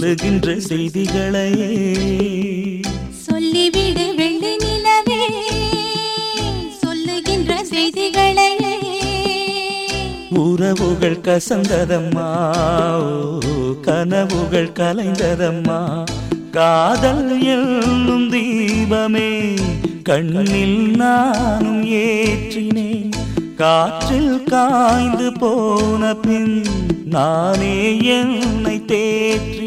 சொல்லுகின்ற செய்திகளையே. சொல்லிவிடு வெள்ளி நிலவே. சொல்லுகின்ற செய்திகளையே. உறவுகள் கசந்ததம்மா கனவுகள் கலைந்ததம்மா. காதல் என்னும் தீபமே கண்ணில் நானும் ஏற்றினேன். காற்றில் காய்ந்து போன பின் நானே என்னை தேற்றினேன்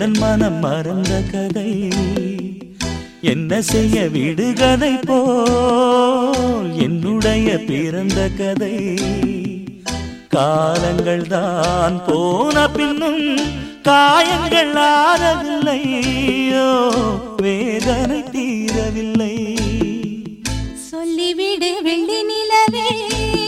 எந்த மனம் மறந்த கதை. என்ன செய்ய வீடு கதை போல் என்னுடைய பிறந்த கதை. காலங்கள் தான் போன பின்னும் காயங்கள் ஆறவில்லையோ வேதனை தீரவில்லை. சொல்லிவிடு வெள்ளி நிலவே.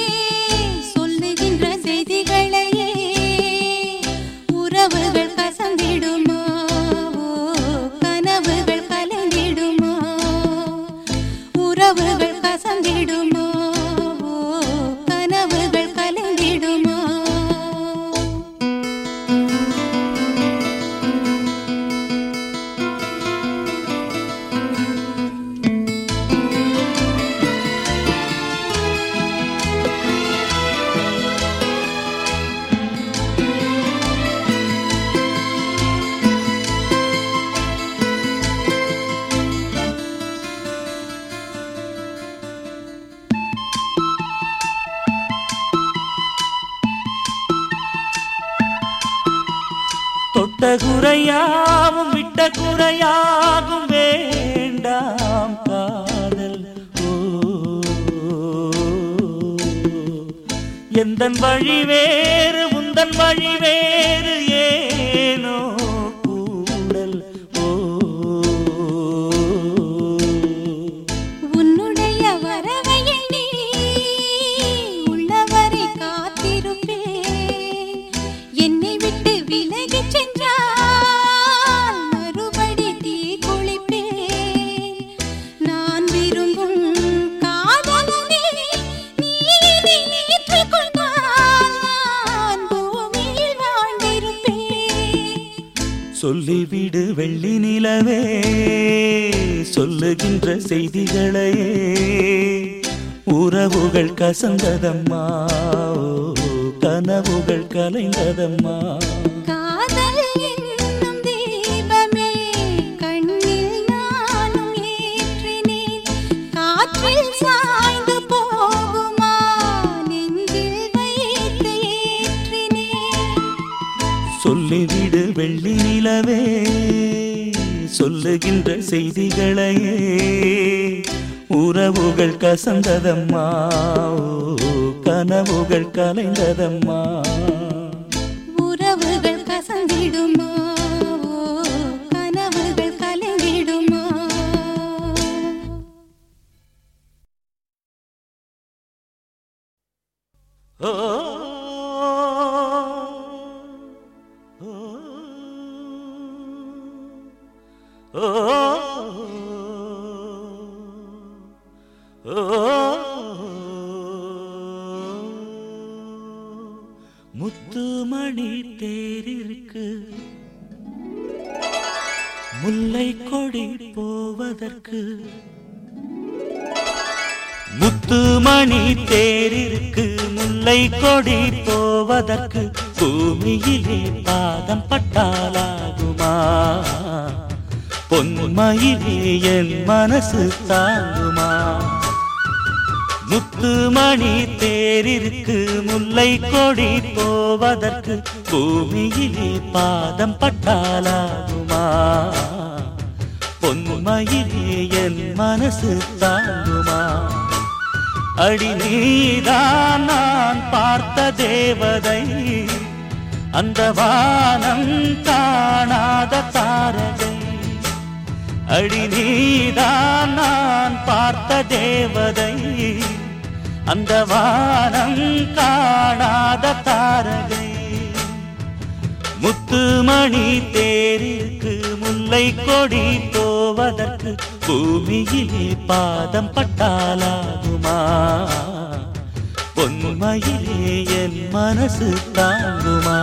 குறையாவும் விட்ட குறையாகும் வேண்டாம் காதல். ஓ. எந்தன் வழி வேறு உந்தன் வழி வேறு செய்திகளையே. உறவுகள் கசந்ததம்மா கனவுகள் கலைந்ததம்மா. சொல்லிவிடு வெள்ளி நிலவே. சொல்லுகின்ற செய்திகளையே. உறவுகள் கசந்ததம்மா கனவுகள் கலைந்ததம்மா. முத்துமணி தேரிற்கு முல்லை கொடி போவதற்கு முத்துமணி தேரிற்கு முல்லை கொடி போவதற்கு பூமியிலே பாதம் பட்டாலாகுமா? பொன்மையிலே என் மனசு தாங்குமா? முத்துமணி தேரிற்கு முல்லை கொடி போவதற்கு பூமியிலே பாதம் பட்டாலாகுமா? பொன்மையிலே என் மனசு தாங்குமா? அடி நீதான் நான் பார்த்த தேவதை அந்த வானம் காணாத தாரகை. அடி நீதான் நான் பார்த்த தேவதை அந்த வானம் காணாத தாரகை. முத்துமணி தேரிற்கு முல்லை கொடி போவதற்கு பூமியிலே பாதம் பட்டாலாகுமா? பொன்மையிலே என் மனசு தாங்குமா?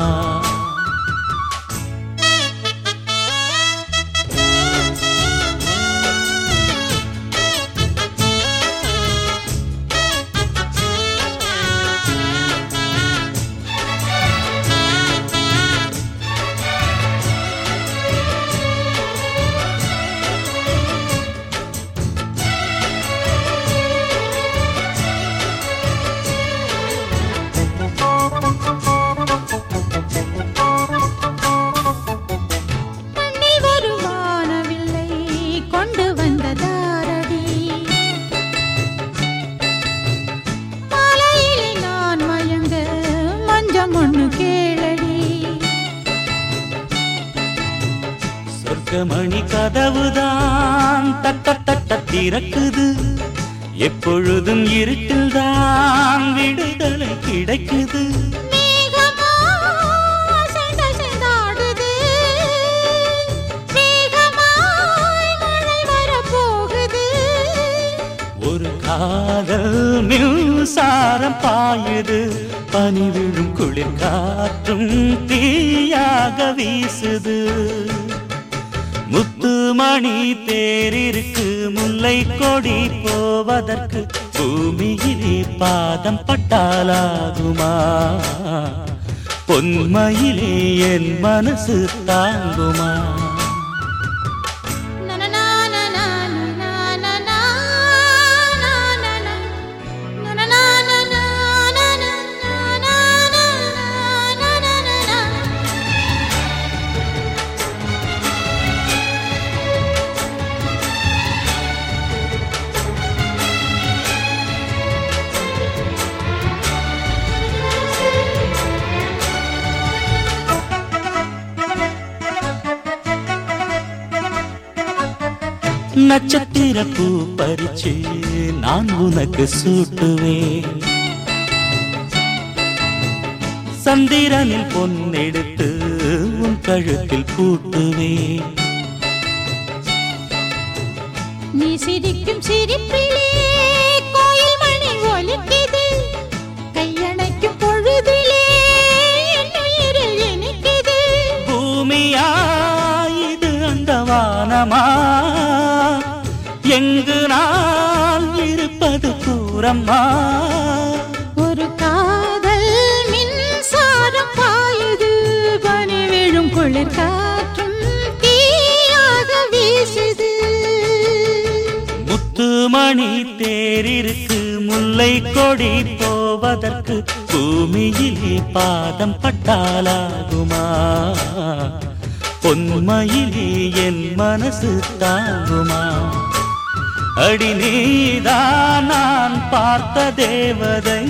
தட்ட திறக்குது எப்பொழுதும் இருட்டில்தான் விடுதலை கிடைக்குது. ஒரு காதல் மின்சாரம் பாயுது. பனி விழும் குளிர் காற்றும் தீயாக வீசுது. பத்து மணி தேரிற்கு முல்லை கொடி போவதற்கு பூமியிலே பாதம் பட்டாலாகுமா? பொன்மையிலே என் மனசு தாங்குமா? நட்சத்திர பூ பறிச்சு நான் உனக்கு சூட்டுவேன். சந்திரனில் பொன்னெடுத்து உன் கழுத்தில் பூட்டுவேன். நீ சிரிக்கும் சிரிப்பிலே கோயில் மணி ஒலிக்குது. கையணைக்கும் பொழுதிலே பூமியா இது அந்த வானமா? எங்கு நான் இருப்பது கூறம்மா ஒரு காதல் மின்சாரம் பாயுது. பனி விழும் குளிர் காற்றும் தீயாக வீசுது. முத்துமணி தேரிருக்கு முல்லை கொடி போவதற்கு பூமியிலே பாதம் பட்டாலாகுமா? பொன்மையிலே என் மனசு தாங்குமா? அடி நான் பார்த்த தேவதை.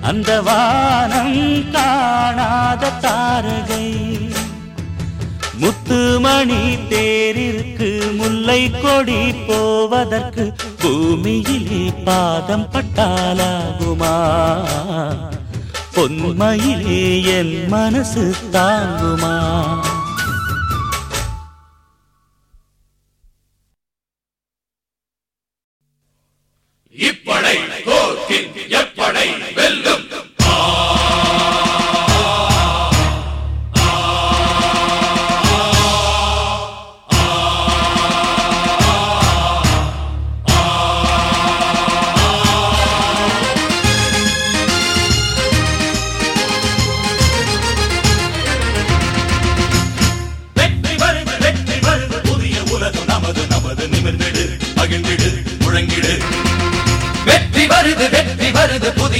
அந்த வானம் காணாத தாரகை. முத்துமணி தேரிற்கு முல்லை கொடி போவதற்கு பூமியிலே பாதம் பட்டாலாகுமா? பொன்மையிலே என் மனசு தாங்குமா?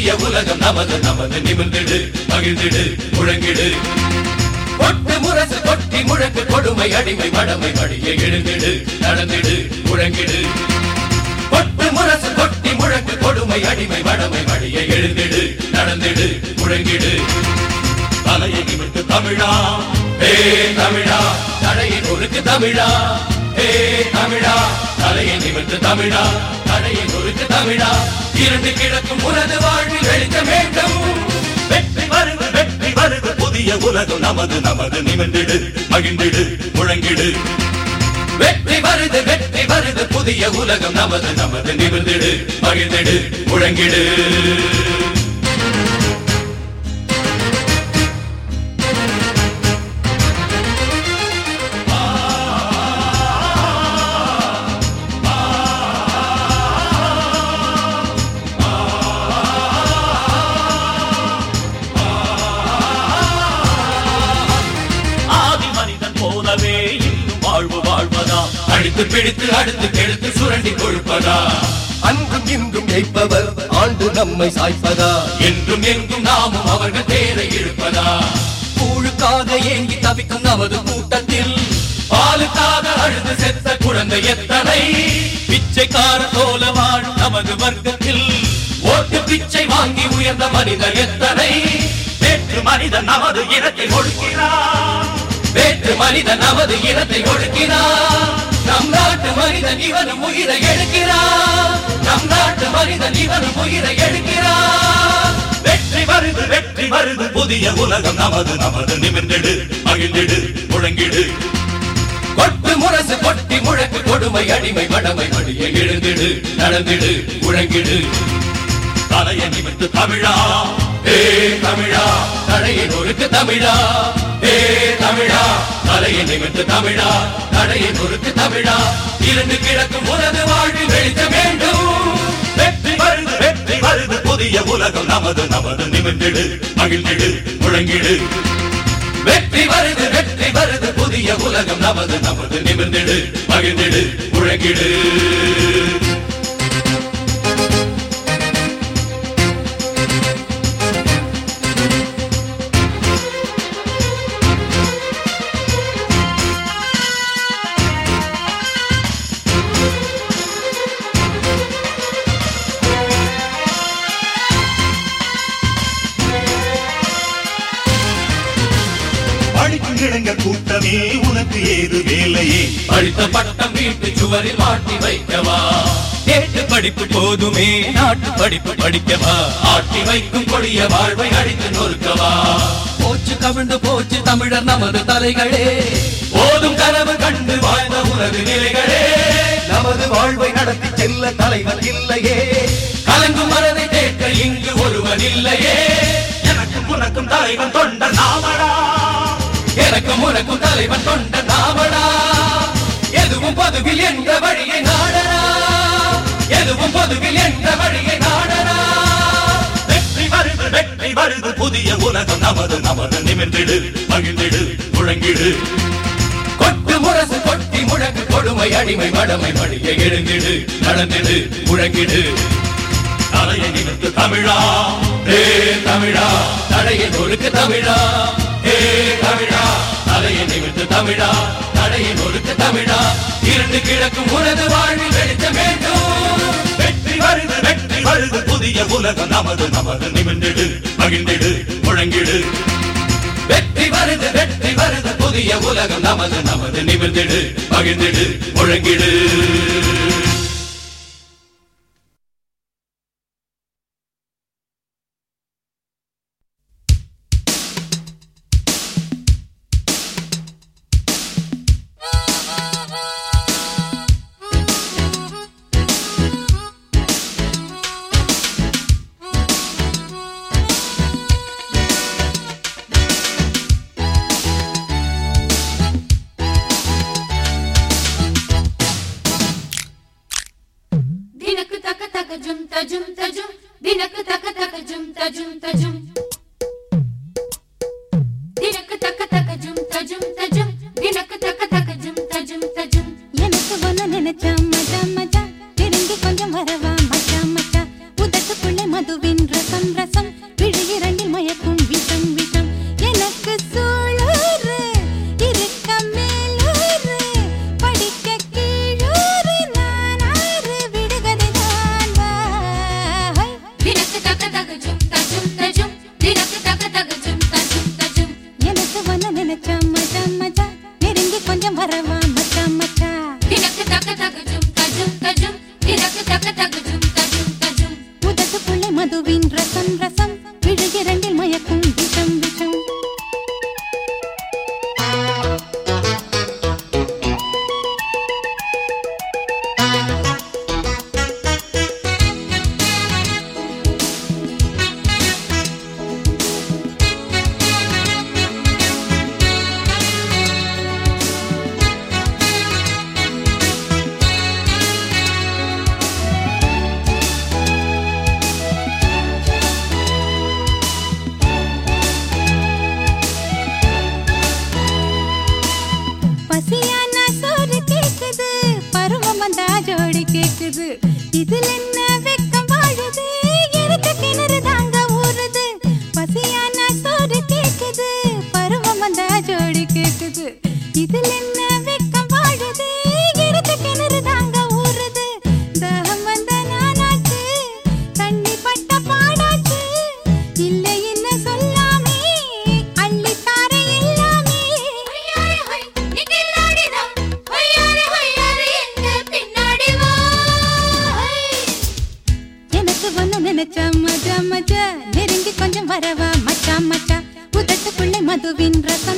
புதிய உலகம் நமது நமது நிமிர்ந்திடு மகிழ்ந்திடு முழங்கிடு. கொட்டு முரசு கொட்டி முழக்கு கொடுமை அடிமை மடமை மடிய எழுந்திடு நடந்திடு முழங்கிடு. கொட்டு முரசு கொட்டி முழக்கு கொடுமை அடிமை மடமை மடிய எழுந்திடு நடந்திடு முழங்கிடு. தலையை விட்டு தமிழா ஏ தமிழா. தடையின் ஒருக்கு தமிழா ஏ தமிழா. தலையை நிமிர்ந்து தமிழா தடையின் ஒருக்கு தமிழா. இரண்டு கிடக்கும் உனது வாழ்வில் எழுத வேண்டும் வெற்றி வருது வெற்றி வருது புதிய உலகம் நமது நமது நிமிந்திடு மகிழ்ந்திடு முழங்கிடு. வெற்றி வருது வெற்றி வருது புதிய உலகம் நமது நமது நிமிர்ந்திடு மகிழ்ந்திடு முழங்கிடு. பிடித்து அடுத்து கெடுத்து சுரண்டி கொழுப்பதா? அன்றும் இன்றும் ஜெயிப்பவர் ஆண்டு நம்மை சாய்ப்பதா? என்றும் எங்கும் நாமும் அவர்கள் தேரை இழுப்பதா? கூழுக்காக ஏங்கி தவிக்கும் நமது கூட்டத்தில் பாலுக்காக அழுது செத்த குழந்தை எத்தனை? பிச்சைக்கார போல வாழும் நமது வர்க்கத்தில் ஓட்டு பிச்சை வாங்கி உயர்ந்த மனிதர் எத்தனை? வேற்று மனிதன் நமது இனத்தை ஒடுக்கிறார் வேற்று மனிதன் நமது இனத்தை ஒடுக்கினார் நம் நாட்டு மனிதன் இவனும் உயிரை எடுக்கிறான். நம் நாட்டு மனிதன் இவனும் உயிரை எடுக்கிறான். வெற்றி வருது வெற்றி வருது புதிய உலகம் நமது நமது நிமிர்ந்திடு மகிழ்ந்திடு முழங்கிடு. கொட்டு முரசு கொட்டி முழக்கு கொடுமை அடிமை வடமை மடிய எழுந்திடு நடந்திடு முழங்கிடு. தலையை நிமித்து தமிழா ஏ தமிழா தலையின் நொறுக்கு தமிழா ஏ தமிழா. தலையை நிமிர்ந்து தமிழா தடையை பொறுத்து தமிழா. இரண்டு கிழக்கும் உனது வாழ்வு வெளிச்ச வேண்டும். வெற்றி வருது வெற்றி வருது புதிய உலகம் நமது நமது நிமிர்ந்திடு மகிழ்ந்திடு முழங்கிடு. வெற்றி வருது வெற்றி வருது புதிய உலகம் நமது நமது நிமிர்ந்திடு மகிழ்ந்திடு முழங்கிடு. கூட்டமே உனக்கு ஏது வேலையே? படித்த பட்டம் வீட்டு சுவரில் மாட்டி வைக்கவா? கேட்டு படிப்பு போதுமே நாட்டு படிப்பு படிக்கவா? ஆட்டி வைக்கும் கொடிய வாழ்வை அடித்து நொறுக்கவா? போச்சு கவிழ்ந்து போச்சு தமிழர் நமது தலைகளே. போதும் கனவு கண்டு வாழ்ந்த உனது நிலைகளே. நமது வாழ்வை நடத்தி செல்ல தலைவர் இல்லையே. கலங்கும் மனதை கேட்க இங்கு ஒருவன் இல்லையே. எனக்கும் உனக்கும் தலைவன் தொண்ட நாமடா எனக்கும் உனக்கும் தலைவன் கொண்ட நாவடா எதுவும் பொதுவில் என்ற வழியை நாடனா. எதுவும் பொதுவில் என்ற வழியை நாடனா. வெற்றி வருது வெற்றி வருது புதிய உலகம் நமது நமது நிமிர்ந்திடு மகிழ்ந்திடு முழங்கிடு. கொட்டு முரசு கொட்டி முழங்கு கொடுமை அடிமை மடமை மடியை எழுந்திடு நடந்திடு முழங்கிடு. தலையை நிமித்து தமிழா தமிழா தடையை நொறுக்கு தமிழா. ஏ தமிழா தலையை நிமிர்ந்து தமிழா தடையை நொறுக்கு தமிழா. இரண்டு கிழக்கும் உனது வாழ்வில் வெளிச்ச வேண்டும். வெற்றி வருது வெற்றி வருது புதிய உலகம் நமது நமது நிமிர்ந்திடு மகிழ்ந்திடு முழங்கிடு. வெற்றி வருது வெற்றி வருது புதிய உலகம் நமது நமது நிமிர்ந்திடு மகிழ்ந்திடு முழங்கிடு. உதட்டுக்குள்ள மதுவின்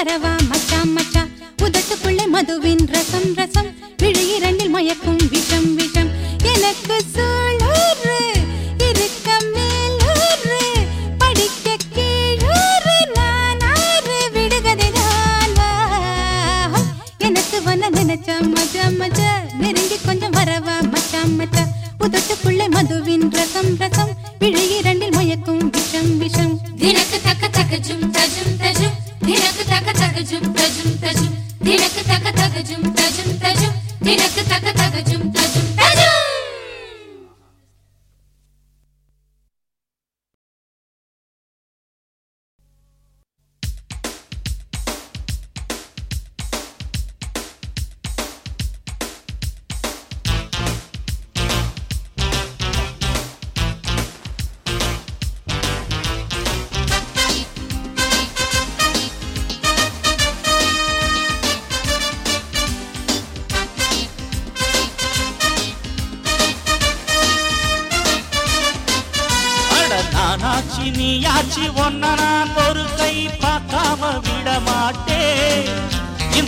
நெருங்கி வரவா மச்சா மச்சா. உதட்டுக்குள்ளே மதுவின் ரசம் ரசம். விழி இரண்டில் மயக்கும் தினக்கு தக்க தக்க ஜும் தஜும் தஜும் தினக்கு தக்க தக்க ஜும் தஜும் தஜும் தினக்கு தக்க தக்க ஜும் தஜும் தஜும்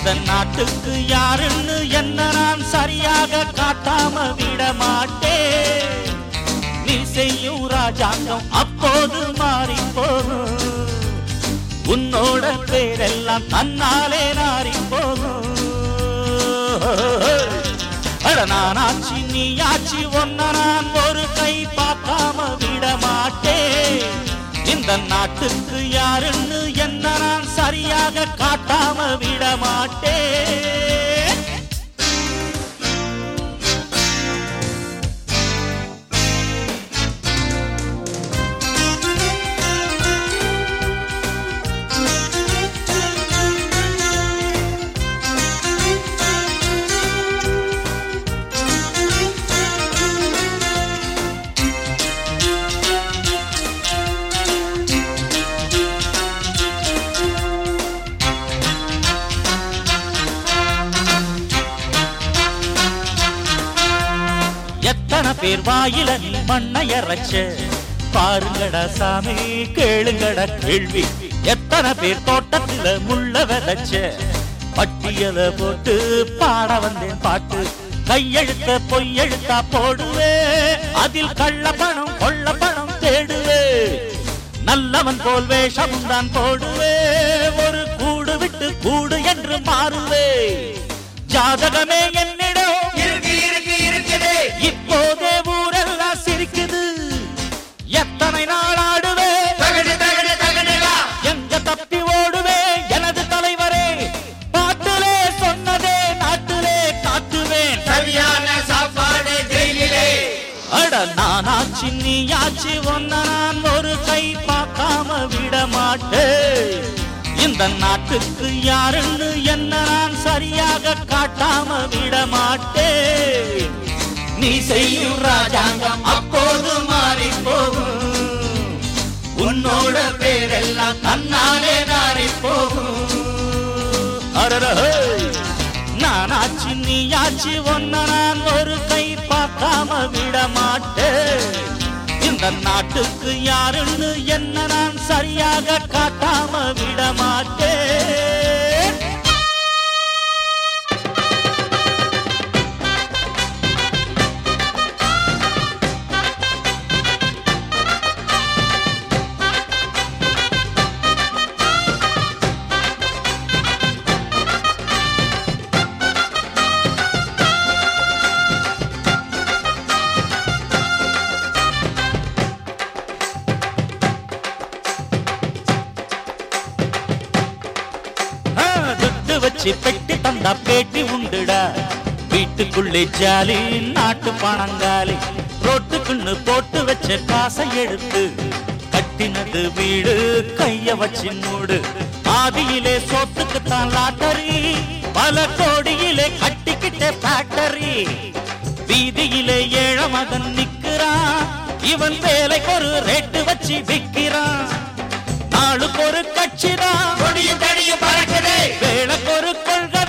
இந்த நாட்டுக்கு யாருன்னு என்ன நான் சரியாக காட்டாம விட மாட்டேன். நீ செய்யும் ராஜாங்கம் அப்போது மாறி போகும் உன்னோட பேரெல்லாம் தன்னாலே நாறி போகும் ஆச்சு நீ ஆச்சு ஒன்ன நான் ஒரு கை பார்க்காம விட மாட்டேன். இந்த நாட்டுக்கு யாருன்னு சரியாக காட்டாம விட மாட்டேன் பேர் வாயில நீ மண்ணைய ரச்ச பாருங்கடா சாமி கேளுங்கடா கேள்வி. எத்தனை பேர் தோட்டத்துல முள்ள விதைச்ச. பட்டியல போட்டு பாட வந்தேன் பாட்டு. கையெழுத்த பொய்யெழுத்தா போடுவே. அதில் கள்ள பணம் கொள்ள பணம் தேடுவே. நல்லவன் போல் வேஷம் தான் போடுவே. ஒரு கூடு என்று மாறுவே. ஜாதகமே என்னிடம் இருக்கு இருக்கு இருக்குது. இப்போதே நீயாச்சு ஒன்ன நான் ஒரு கை பார்க்காம விட மாட்டேன் இந்த நாட்டுக்கு யாருன்னு என்ன நான் சரியாக காட்டாம விட மாட்டேன் நீ செய்யும் ராஜாங்கம் அப்போது மாறி போகும் உன்னோட பேரெல்லாம் தன்னாலே நாரி போகும் அரரஹே நானாச்சு நீயாச்சு ஒன்ன நான் ஒரு கை பார்க்காம விட மாட்டேன் இந்த நாட்டுக்கு யாருன்னு என்ன நான் சரியாக காட்டாம விடமாட்டேன் பெட்டி தந்தா பேட்டி உண்டுடா. வீட்டுக்குள்ளே ஜாலி நாட்டு பணங்காலி ரோட்டுக்குன்னு போட்டு வச்ச காசை எடுத்து கட்டினது வீடு கைய வச்சு மூடு. ஆதியிலே சோத்துக்குத்தான் லாட்டரி பல கோடியிலே கட்டிக்கிட்ட ஃபேக்டரி வீதியிலே ஏழ மகன் நிக்கிறான். இவன் வேலைக்கு ஒரு ரேட்டு வச்சு விக்கிறான் நாளுக்கு ஒரு கட்சிதான் வேலைக்கு ஒரு கொள்கதா